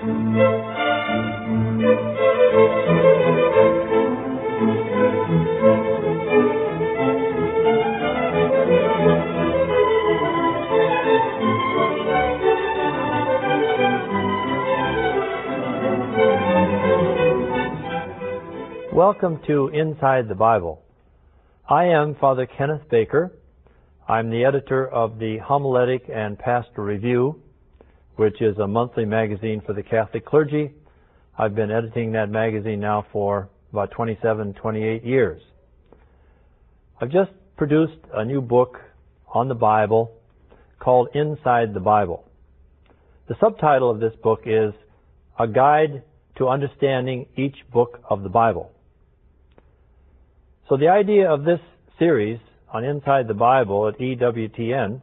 Welcome to Inside the Bible. I am Father Kenneth Baker. I'm the editor of the Homiletic and Pastoral Review, which is a monthly magazine for the Catholic clergy. I've been editing that magazine now for about 27, 28 years. I've just produced a new book on the Bible called Inside the Bible. The subtitle of this book is A Guide to Understanding Each Book of the Bible. So the idea of this series on Inside the Bible at EWTN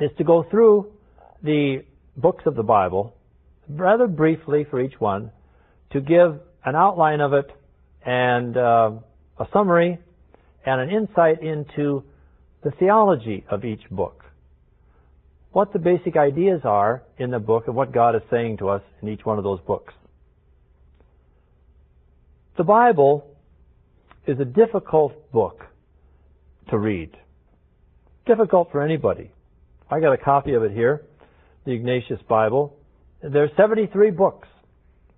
is to go through the books of the Bible rather briefly for each one to give an outline of it and uh, a summary and an insight into the theology of each book. What the basic ideas are in the book and what God is saying to us in each one of those books. The Bible is a difficult book to read. Difficult for anybody. I got a copy of it here, the Ignatius Bible. There are 73 books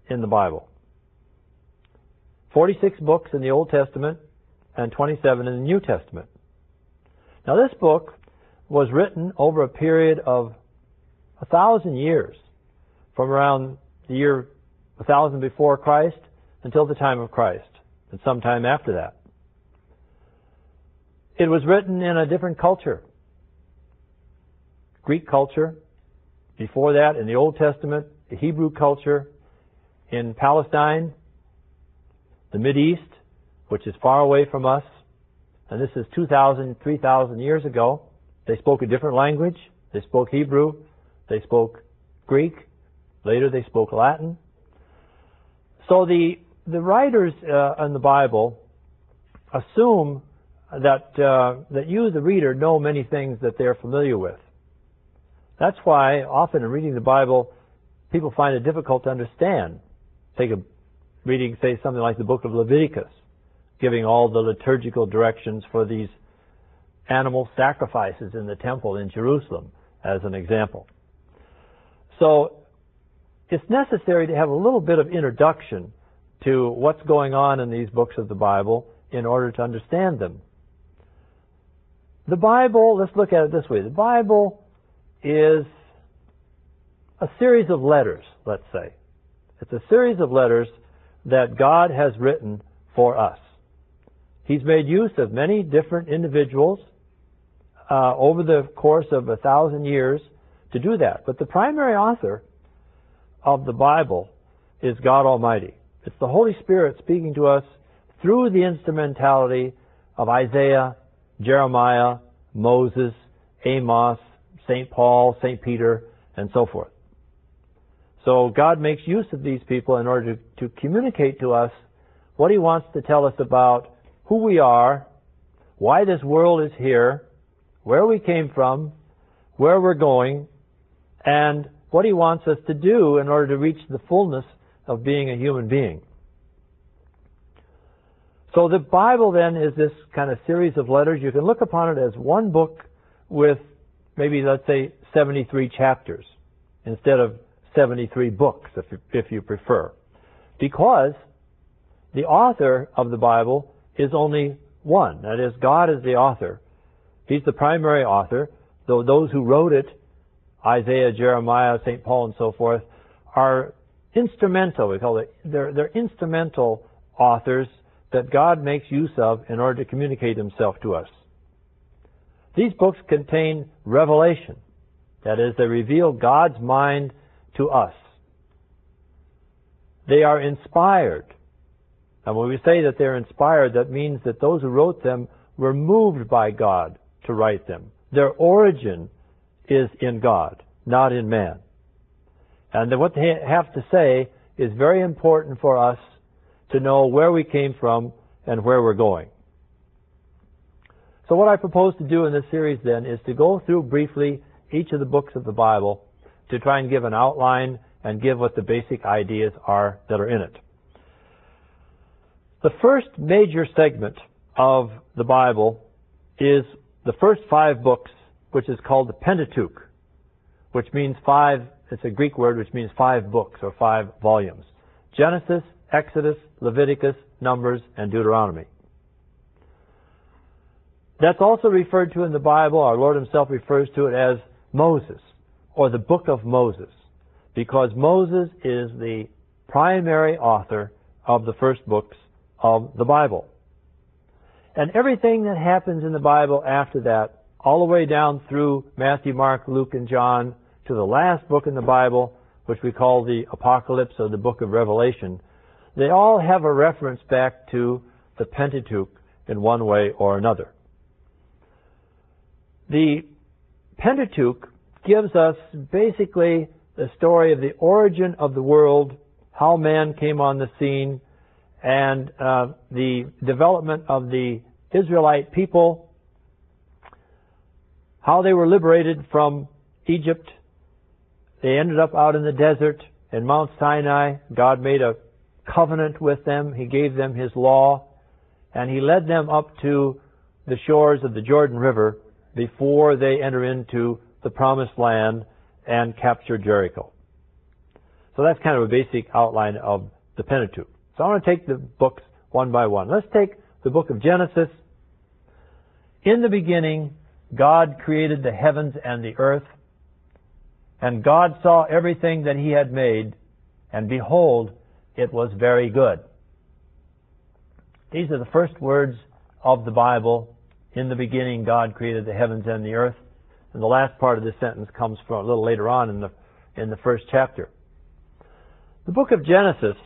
in the Bible. 46 books in the Old Testament and 27 in the New Testament. Now this book was written over a period of a thousand years, from around the year 1000 before Christ until the time of Christ and sometime after that. It was written in a different culture. Greek culture. Before that, in the Old Testament, the Hebrew culture. In Palestine, the East, which is far away from us. And this is 2,000, 3,000 years ago. They spoke a different language. They spoke Hebrew. They spoke Greek. Later they spoke Latin. So the the writers uh, in the Bible assume that uh, that you, the reader, know many things that they're familiar with. That's why often in reading the Bible, people find it difficult to understand. Take a reading, say something like the book of Leviticus, giving all the liturgical directions for these animal sacrifices in the temple in Jerusalem, as an example. So it's necessary to have a little bit of introduction to what's going on in these books of the Bible in order to understand them. The Bible, let's look at it this way. The Bible is a series of letters, let's say. It's a series of letters that God has written for us. He's made use of many different individuals uh, over the course of a thousand years to do that. But the primary author of the Bible is God Almighty. It's the Holy Spirit speaking to us through the instrumentality of Isaiah, Jeremiah, Moses, Amos, St. Paul, St. Peter, and so forth. So God makes use of these people in order to, to communicate to us what He wants to tell us about who we are, why this world is here, where we came from, where we're going, and what He wants us to do in order to reach the fullness of being a human being. So the Bible then is this kind of series of letters. You can look upon it as one book with maybe, let's say, 73 chapters instead of 73 books, if you, if you prefer. Because the author of the Bible is only one. That is, God is the author. He's the primary author, though those who wrote it, Isaiah, Jeremiah, St. Paul, and so forth, are instrumental. We call it, they're, they're instrumental authors that God makes use of in order to communicate himself to us. These books contain revelation. That is, they reveal God's mind to us. They are inspired. And when we say that they're inspired, that means that those who wrote them were moved by God to write them. Their origin is in God, not in man. And what they have to say is very important for us to know where we came from and where we're going. So what I propose to do in this series then is to go through briefly each of the books of the Bible to try and give an outline and give what the basic ideas are that are in it. The first major segment of the Bible is the first five books, which is called the Pentateuch, which means five, it's a Greek word which means five books or five volumes. Genesis, Exodus, Leviticus, Numbers, and Deuteronomy. That's also referred to in the Bible, our Lord Himself refers to it as Moses, or the Book of Moses, because Moses is the primary author of the first books of the Bible. And everything that happens in the Bible after that, all the way down through Matthew, Mark, Luke, and John, to the last book in the Bible, which we call the Apocalypse or the book of Revelation, they all have a reference back to the Pentateuch in one way or another. The Pentateuch gives us basically the story of the origin of the world, how man came on the scene, and uh, the development of the Israelite people, how they were liberated from Egypt. They ended up out in the desert in Mount Sinai. God made a covenant with them. He gave them His law, and He led them up to the shores of the Jordan River before they enter into the promised land and capture Jericho. So that's kind of a basic outline of the Pentateuch. So I want to take the books one by one. Let's take the book of Genesis. In the beginning, God created the heavens and the earth, and God saw everything that He had made, and behold, it was very good. These are the first words of the Bible. In the beginning, God created the heavens and the earth. And the last part of this sentence comes from a little later on in the, in the first chapter. The book of Genesis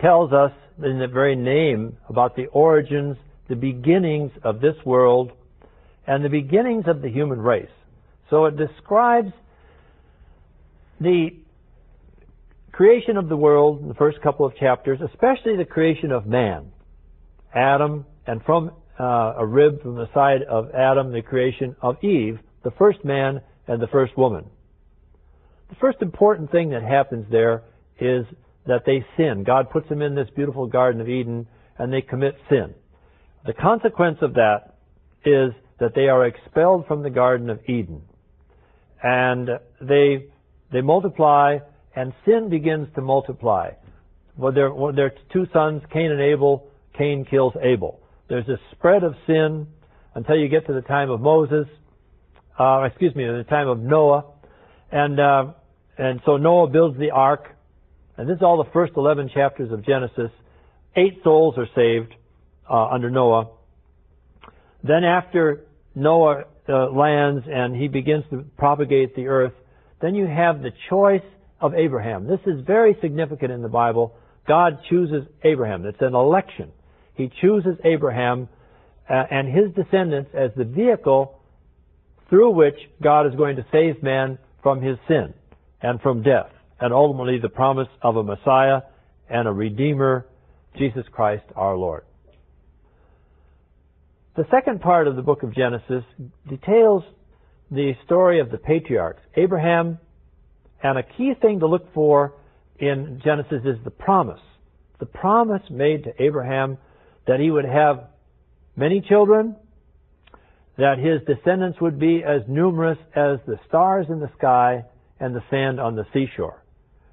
tells us in the very name about the origins, the beginnings of this world, and the beginnings of the human race. So it describes the creation of the world in the first couple of chapters, especially the creation of man, Adam, and from uh, a rib from the side of Adam, the creation of Eve, the first man and the first woman. The first important thing that happens there is that they sin. God puts them in this beautiful Garden of Eden and they commit sin. The consequence of that is that they are expelled from the Garden of Eden. And they, they multiply and sin begins to multiply. Well, there, well, there are two sons, Cain and Abel. Cain kills Abel. There's a spread of sin until you get to the time of Moses, uh, excuse me, the time of Noah. And, uh, and so Noah builds the ark, and this is all the first 11 chapters of Genesis. Eight souls are saved uh, under Noah. Then after Noah uh, lands and he begins to propagate the earth, then you have the choice of Abraham. This is very significant in the Bible. God chooses Abraham. It's an election. He chooses Abraham uh, and his descendants as the vehicle through which God is going to save man from his sin and from death and ultimately the promise of a Messiah and a Redeemer, Jesus Christ our Lord. The second part of the book of Genesis details the story of the patriarchs, Abraham, and a key thing to look for in Genesis is the promise. The promise made to Abraham that he would have many children, that his descendants would be as numerous as the stars in the sky and the sand on the seashore.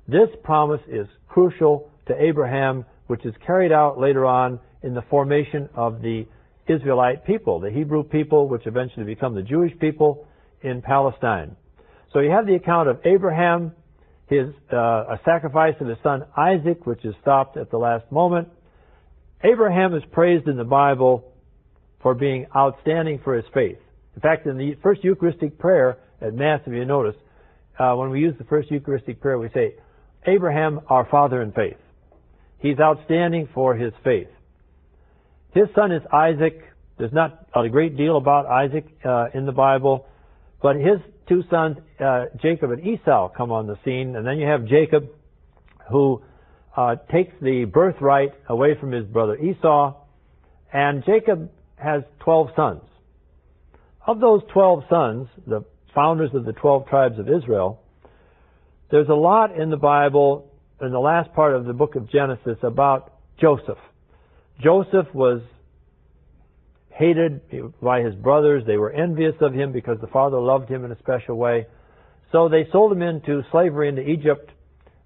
This promise is crucial to Abraham, which is carried out later on in the formation of the Israelite people, the Hebrew people, which eventually become the Jewish people in Palestine. So you have the account of Abraham, his uh, a sacrifice of his son Isaac, which is stopped at the last moment. Abraham is praised in the Bible for being outstanding for his faith. In fact, in the first Eucharistic prayer at Mass, if you notice, uh, when we use the first Eucharistic prayer, we say, Abraham, our father in faith. He's outstanding for his faith. His son is Isaac. There's not a great deal about Isaac uh, in the Bible, but his two sons, uh, Jacob and Esau, come on the scene, and then you have Jacob, who uh, takes the birthright away from his brother Esau, and Jacob has 12 sons. Of those 12 sons, the founders of the 12 tribes of Israel, there's a lot in the Bible, in the last part of the book of Genesis, about Joseph. Joseph was hated by his brothers. They were envious of him because the father loved him in a special way. So they sold him into slavery into Egypt.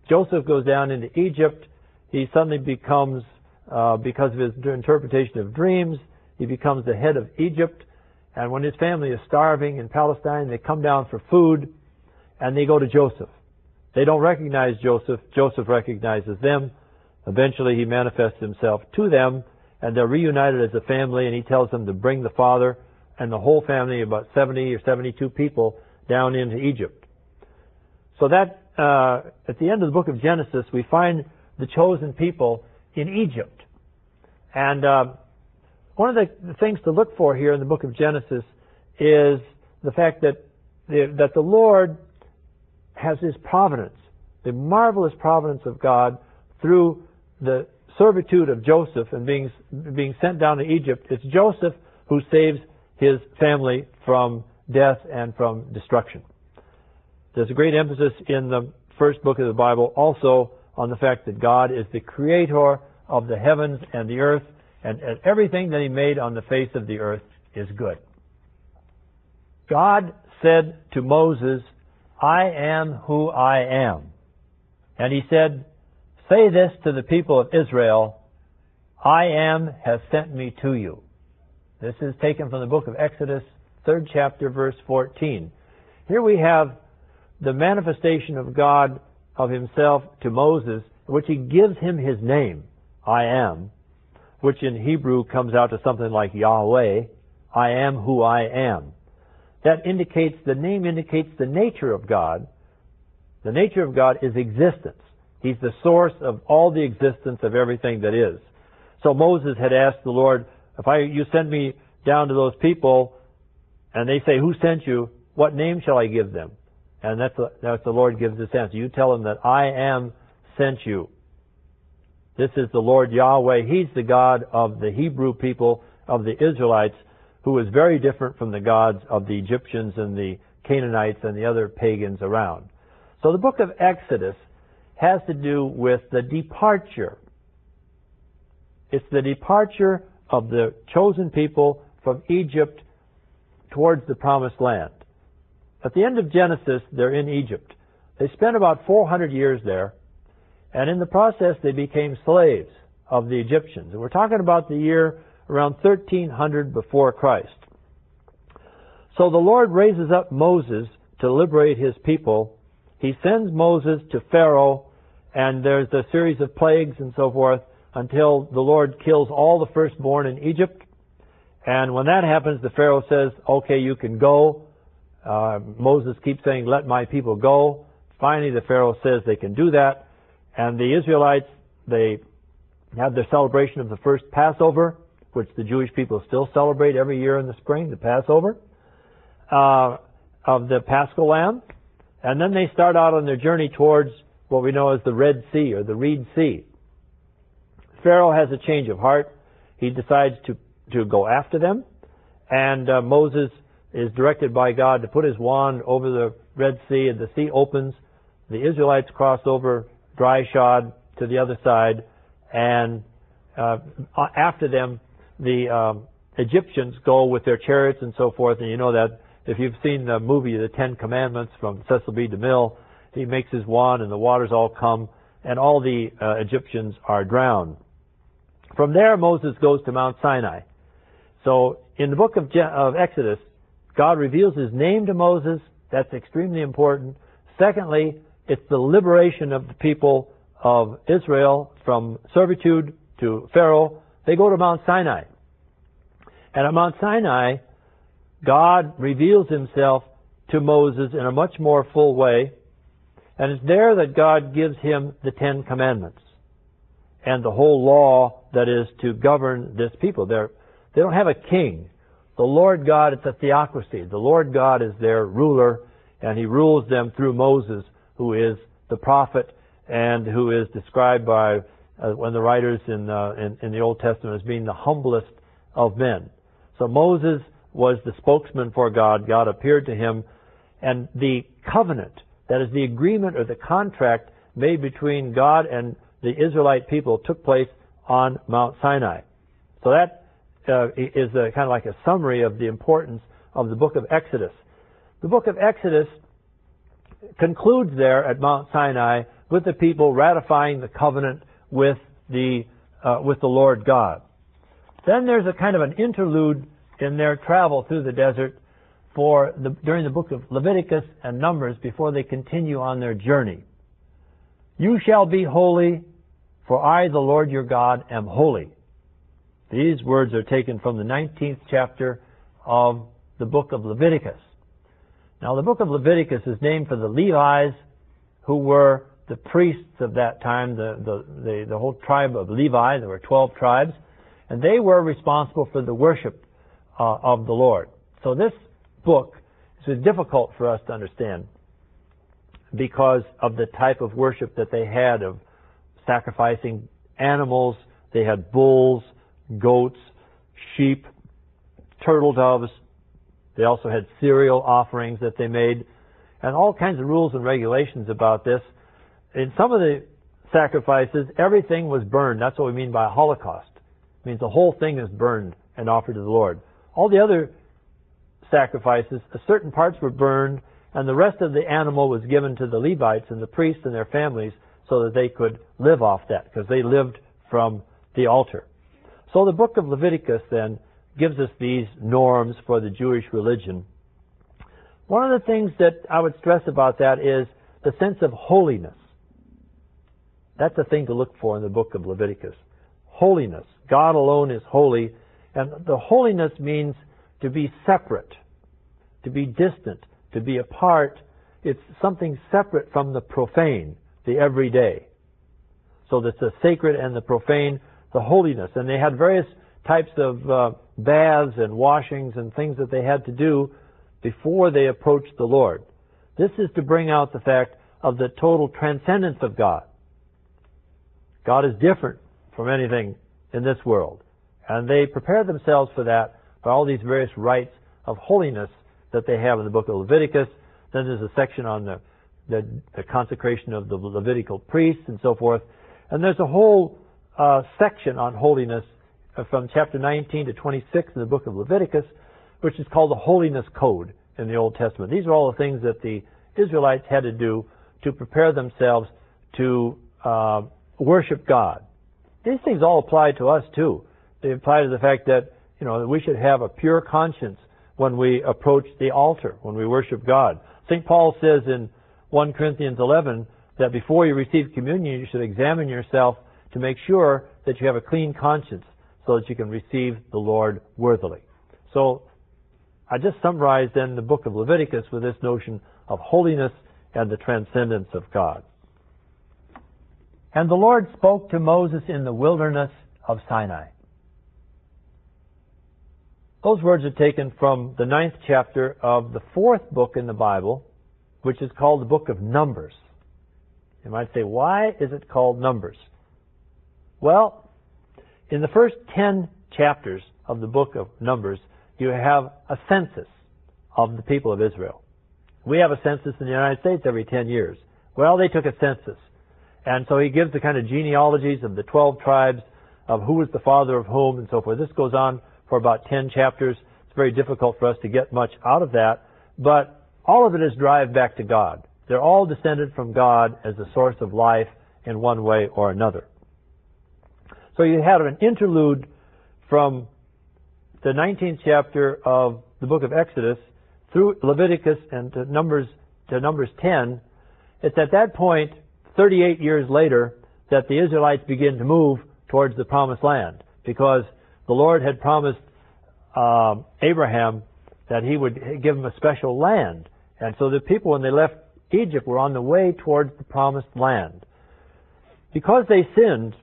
Joseph goes down into Egypt. He suddenly becomes, uh, because of his interpretation of dreams, he becomes the head of Egypt. And when his family is starving in Palestine, they come down for food and they go to Joseph. They don't recognize Joseph. Joseph recognizes them. Eventually he manifests himself to them and they're reunited as a family and he tells them to bring the father and the whole family, about 70 or 72 people, down into Egypt. So that, uh, at the end of the book of Genesis, we find the chosen people in Egypt. And, uh, one of the, the things to look for here in the book of Genesis is the fact that the, that the Lord has His providence, the marvelous providence of God through the servitude of Joseph and being, being sent down to Egypt, it's Joseph who saves his family from death and from destruction. There's a great emphasis in the first book of the Bible also on the fact that God is the creator of the heavens and the earth, and, and everything that He made on the face of the earth is good. God said to Moses, I am who I am. And He said, Say this to the people of Israel, I am has sent me to you. This is taken from the book of Exodus, third chapter, verse 14. Here we have the manifestation of God of himself to Moses, which he gives him his name, I am, which in Hebrew comes out to something like Yahweh, I am who I am. That indicates, the name indicates the nature of God. The nature of God is existence. He's the source of all the existence of everything that is. So Moses had asked the Lord, if I, you send me down to those people, and they say, who sent you? What name shall I give them? And that's, the, that's the Lord gives this answer. You tell them that I am sent you. This is the Lord Yahweh. He's the God of the Hebrew people, of the Israelites, who is very different from the gods of the Egyptians and the Canaanites and the other pagans around. So the book of Exodus has to do with the departure. It's the departure of the chosen people from Egypt towards the promised land. At the end of Genesis, they're in Egypt. They spent about 400 years there, and in the process, they became slaves of the Egyptians. And we're talking about the year around 1300 before Christ. So the Lord raises up Moses to liberate his people. He sends Moses to Pharaoh, and there's a series of plagues and so forth until the Lord kills all the firstborn in Egypt. And when that happens, the Pharaoh says, okay, you can go. Uh, Moses keeps saying, let my people go. Finally, the Pharaoh says they can do that. And the Israelites, they have their celebration of the first Passover, which the Jewish people still celebrate every year in the spring, the Passover, uh, of the Paschal Lamb. And then they start out on their journey towards what we know as the Red Sea or the Reed Sea. Pharaoh has a change of heart. He decides to, to go after them. And uh, Moses is directed by God to put his wand over the Red Sea, and the sea opens. The Israelites cross over dry shod to the other side, and uh, after them, the um, Egyptians go with their chariots and so forth. And you know that if you've seen the movie The Ten Commandments from Cecil B. DeMille, he makes his wand, and the waters all come, and all the uh, Egyptians are drowned. From there, Moses goes to Mount Sinai. So in the book of, Je- of Exodus, God reveals his name to Moses. That's extremely important. Secondly, it's the liberation of the people of Israel from servitude to Pharaoh. They go to Mount Sinai. And at Mount Sinai, God reveals himself to Moses in a much more full way. And it's there that God gives him the Ten Commandments and the whole law that is to govern this people. They're, they don't have a king. The Lord God, it's a theocracy. The Lord God is their ruler, and He rules them through Moses, who is the prophet and who is described by uh, one of the writers in, uh, in, in the Old Testament as being the humblest of men. So Moses was the spokesman for God. God appeared to him, and the covenant That is the agreement or the contract made between God and the Israelite people took place on Mount Sinai. So that uh, is a, kind of like a summary of the importance of the book of Exodus. The book of Exodus concludes there at Mount Sinai with the people ratifying the covenant with the uh, with the Lord God. Then there's a kind of an interlude in their travel through the desert for the, during the book of Leviticus and Numbers before they continue on their journey. You shall be holy, for I, the Lord your God, am holy. These words are taken from the 19th chapter of the book of Leviticus. Now, the book of Leviticus is named for the Levites, who were the priests of that time, the, the, the, the whole tribe of Levi. There were 12 tribes, and they were responsible for the worship uh, of the Lord. So this book is difficult for us to understand because of the type of worship that they had of sacrificing animals. They had bulls, goats, sheep, turtle doves. They also had cereal offerings that they made, and all kinds of rules and regulations about this. In some of the sacrifices, everything was burned. That's what we mean by a holocaust. It means the whole thing is burned and offered to the Lord. All the other sacrifices, certain parts were burned, and the rest of the animal was given to the Levites and the priests and their families so that they could live off that, because they lived from the altar. So the book of Leviticus then gives us these norms for the Jewish religion. One of the things that I would stress about that is the sense of holiness. That's a thing to look for in the book of Leviticus. Holiness. God alone is holy, and the holiness means to be separate, to be distant, to be apart. It's something separate from the profane, the everyday. So that's the sacred and the profane the holiness. And they had various types of uh, baths and washings and things that they had to do before they approached the Lord. This is to bring out the fact of the total transcendence of God. God is different from anything in this world. And they prepare themselves for that by all these various rites of holiness that they have in the book of Leviticus. Then there's a section on the, the, the consecration of the Levitical priests and so forth. And there's a whole uh, section on holiness uh, from chapter 19 to 26 in the book of Leviticus, which is called the Holiness Code in the Old Testament. These are all the things that the Israelites had to do to prepare themselves to uh, worship God. These things all apply to us too. They apply to the fact that you know that we should have a pure conscience when we approach the altar, when we worship God. St. Paul says in 1 Corinthians 11 that before you receive communion, you should examine yourself to make sure that you have a clean conscience so that you can receive the Lord worthily. So I just summarized then the book of Leviticus with this notion of holiness and the transcendence of God. And the Lord spoke to Moses in the wilderness of Sinai. Those words are taken from the ninth chapter of the fourth book in the Bible, which is called the book of Numbers. You might say, why is it called Numbers? Well, in the first 10 chapters of the book of Numbers, you have a census of the people of Israel. We have a census in the United States every 10 years. Well, they took a census. And so he gives the kind of genealogies of the 12 tribes, of who was the father of whom, and so forth. This goes on for about 10 chapters. It's very difficult for us to get much out of that. But all of it is drive back to God. They're all descended from God as the source of life in one way or another. So you have an interlude from the 19th chapter of the book of Exodus through Leviticus and to Numbers to Numbers 10. It's at that point, 38 years later, that the Israelites begin to move towards the promised land because the Lord had promised uh, Abraham that he would give him a special land. And so the people, when they left Egypt, were on the way towards the promised land. Because they sinned,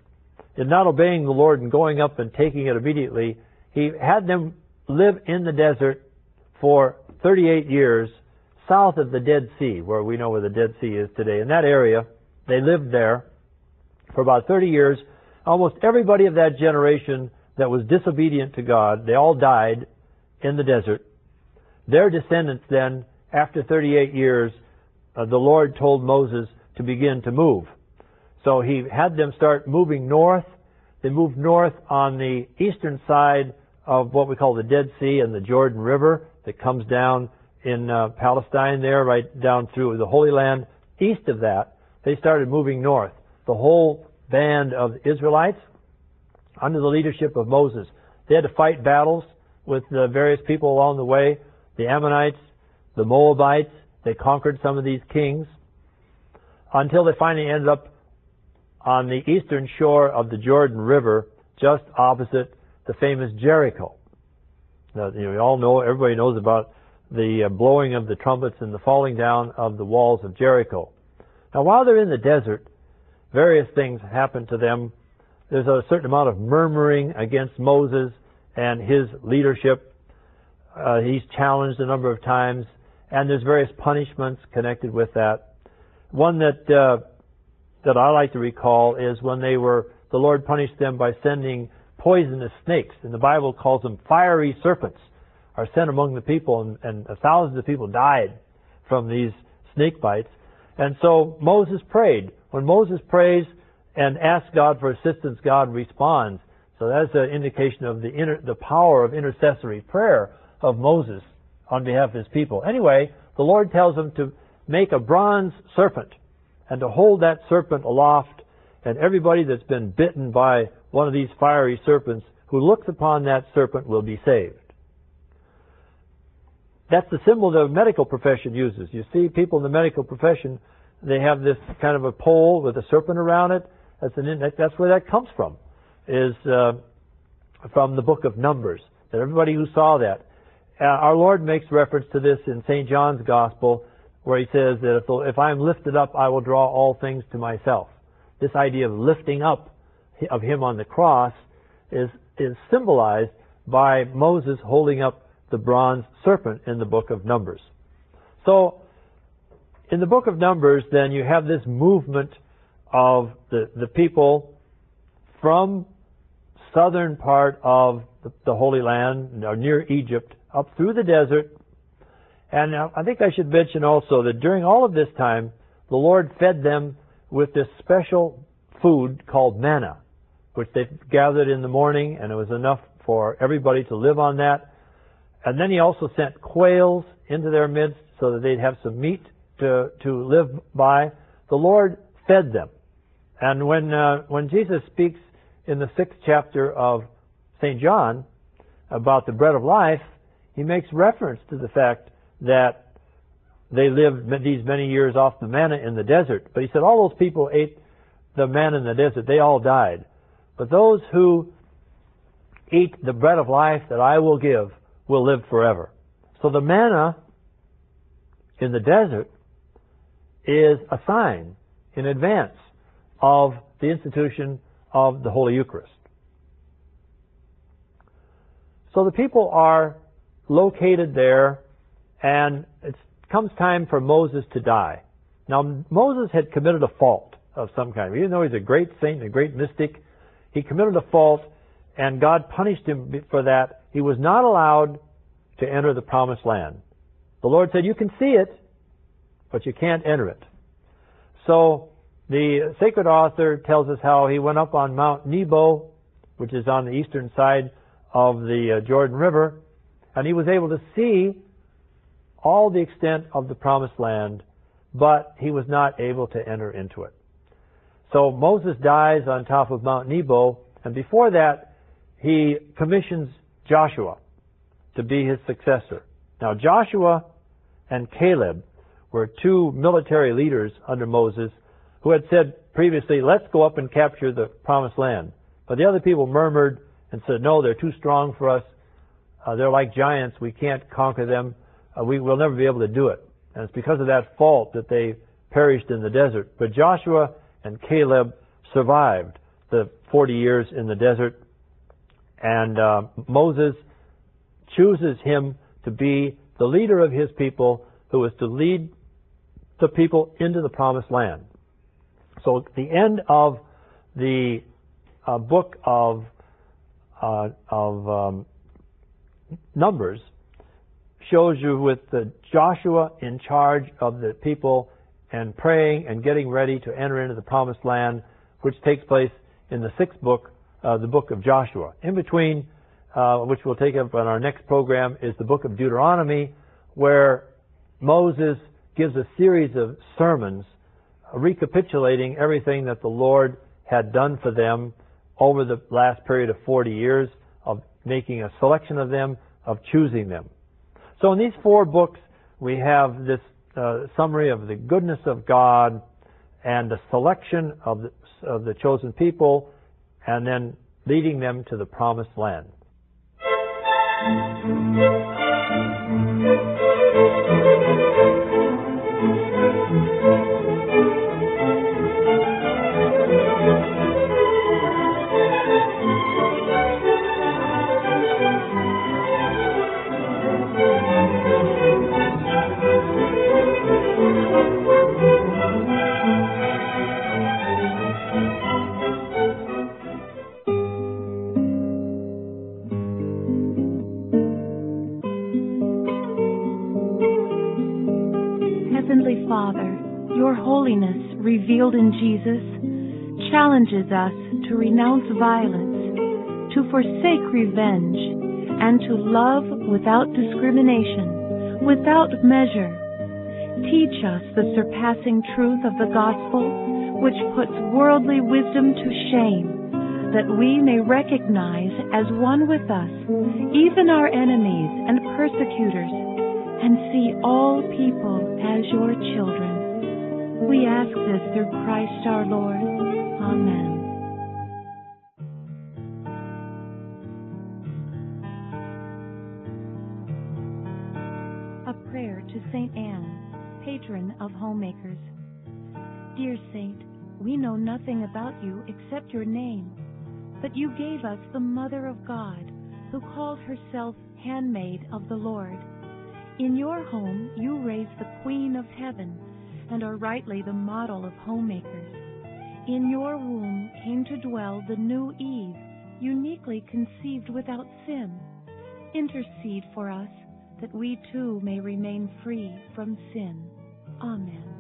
in not obeying the Lord and going up and taking it immediately, he had them live in the desert for 38 years south of the Dead Sea, where we know where the Dead Sea is today. In that area, they lived there for about 30 years. Almost everybody of that generation that was disobedient to God, they all died in the desert. Their descendants then, after 38 years, uh, the Lord told Moses to begin to move. So he had them start moving north. They moved north on the eastern side of what we call the Dead Sea and the Jordan River that comes down in uh, Palestine there, right down through the Holy Land. East of that, they started moving north. The whole band of Israelites, under the leadership of Moses, they had to fight battles with the various people along the way. The Ammonites, the Moabites, they conquered some of these kings until they finally ended up on the eastern shore of the Jordan River, just opposite the famous Jericho. Now, you know, all know, everybody knows about the uh, blowing of the trumpets and the falling down of the walls of Jericho. Now, while they're in the desert, various things happen to them. There's a certain amount of murmuring against Moses and his leadership. Uh, he's challenged a number of times, and there's various punishments connected with that. One that uh, that I like to recall is when they were the Lord punished them by sending poisonous snakes, and the Bible calls them fiery serpents, are sent among the people, and, and thousands of people died from these snake bites. And so Moses prayed. When Moses prays and asks God for assistance, God responds. So that's an indication of the inter, the power of intercessory prayer of Moses on behalf of his people. Anyway, the Lord tells him to make a bronze serpent and to hold that serpent aloft, and everybody that's been bitten by one of these fiery serpents who looks upon that serpent will be saved. That's the symbol the medical profession uses. You see, people in the medical profession, they have this kind of a pole with a serpent around it. That's, an, that's where that comes from, is uh, from the book of Numbers. That everybody who saw that. Uh, our Lord makes reference to this in St. John's Gospel where he says that if, the, if I am lifted up, I will draw all things to myself. This idea of lifting up of him on the cross is, is symbolized by Moses holding up the bronze serpent in the book of Numbers. So, in the book of Numbers, then you have this movement of the, the people from southern part of the, the Holy Land, near Egypt, up through the desert and I think I should mention also that during all of this time, the Lord fed them with this special food called manna, which they gathered in the morning, and it was enough for everybody to live on that. And then He also sent quails into their midst so that they'd have some meat to, to live by. The Lord fed them. And when, uh, when Jesus speaks in the sixth chapter of St. John about the bread of life, he makes reference to the fact that they lived these many years off the manna in the desert. But he said all those people ate the manna in the desert. They all died. But those who eat the bread of life that I will give will live forever. So the manna in the desert is a sign in advance of the institution of the Holy Eucharist. So the people are located there and it comes time for Moses to die. Now, Moses had committed a fault of some kind. Even though he's a great saint and a great mystic, he committed a fault, and God punished him for that. He was not allowed to enter the promised land. The Lord said, You can see it, but you can't enter it. So, the sacred author tells us how he went up on Mount Nebo, which is on the eastern side of the uh, Jordan River, and he was able to see all the extent of the promised land, but he was not able to enter into it. So Moses dies on top of Mount Nebo, and before that, he commissions Joshua to be his successor. Now, Joshua and Caleb were two military leaders under Moses who had said previously, let's go up and capture the promised land. But the other people murmured and said, no, they're too strong for us. Uh, they're like giants. We can't conquer them uh, we will never be able to do it. And it's because of that fault that they perished in the desert. But Joshua and Caleb survived the 40 years in the desert. And uh, Moses chooses him to be the leader of his people who is to lead the people into the promised land. So the end of the uh, book of uh, of um, Numbers, shows you with the Joshua in charge of the people and praying and getting ready to enter into the promised land, which takes place in the sixth book, uh, the book of Joshua. In between, uh, which we'll take up on our next program, is the book of Deuteronomy, where Moses gives a series of sermons recapitulating everything that the Lord had done for them over the last period of 40 years of making a selection of them, of choosing them. So in these four books, we have this uh, summary of the goodness of God and the selection of the, of the chosen people and then leading them to the promised land. Revealed in Jesus challenges us to renounce violence, to forsake revenge, and to love without discrimination, without measure. Teach us the surpassing truth of the gospel, which puts worldly wisdom to shame, that we may recognize as one with us even our enemies and persecutors, and see all people as your children. We ask this through Christ our Lord. Amen. A prayer to St. Anne, patron of homemakers. Dear Saint, we know nothing about you except your name, but you gave us the Mother of God, who calls herself Handmaid of the Lord. In your home, you raised the Queen of Heaven and are rightly the model of homemakers. In your womb came to dwell the new Eve, uniquely conceived without sin. Intercede for us that we too may remain free from sin. Amen.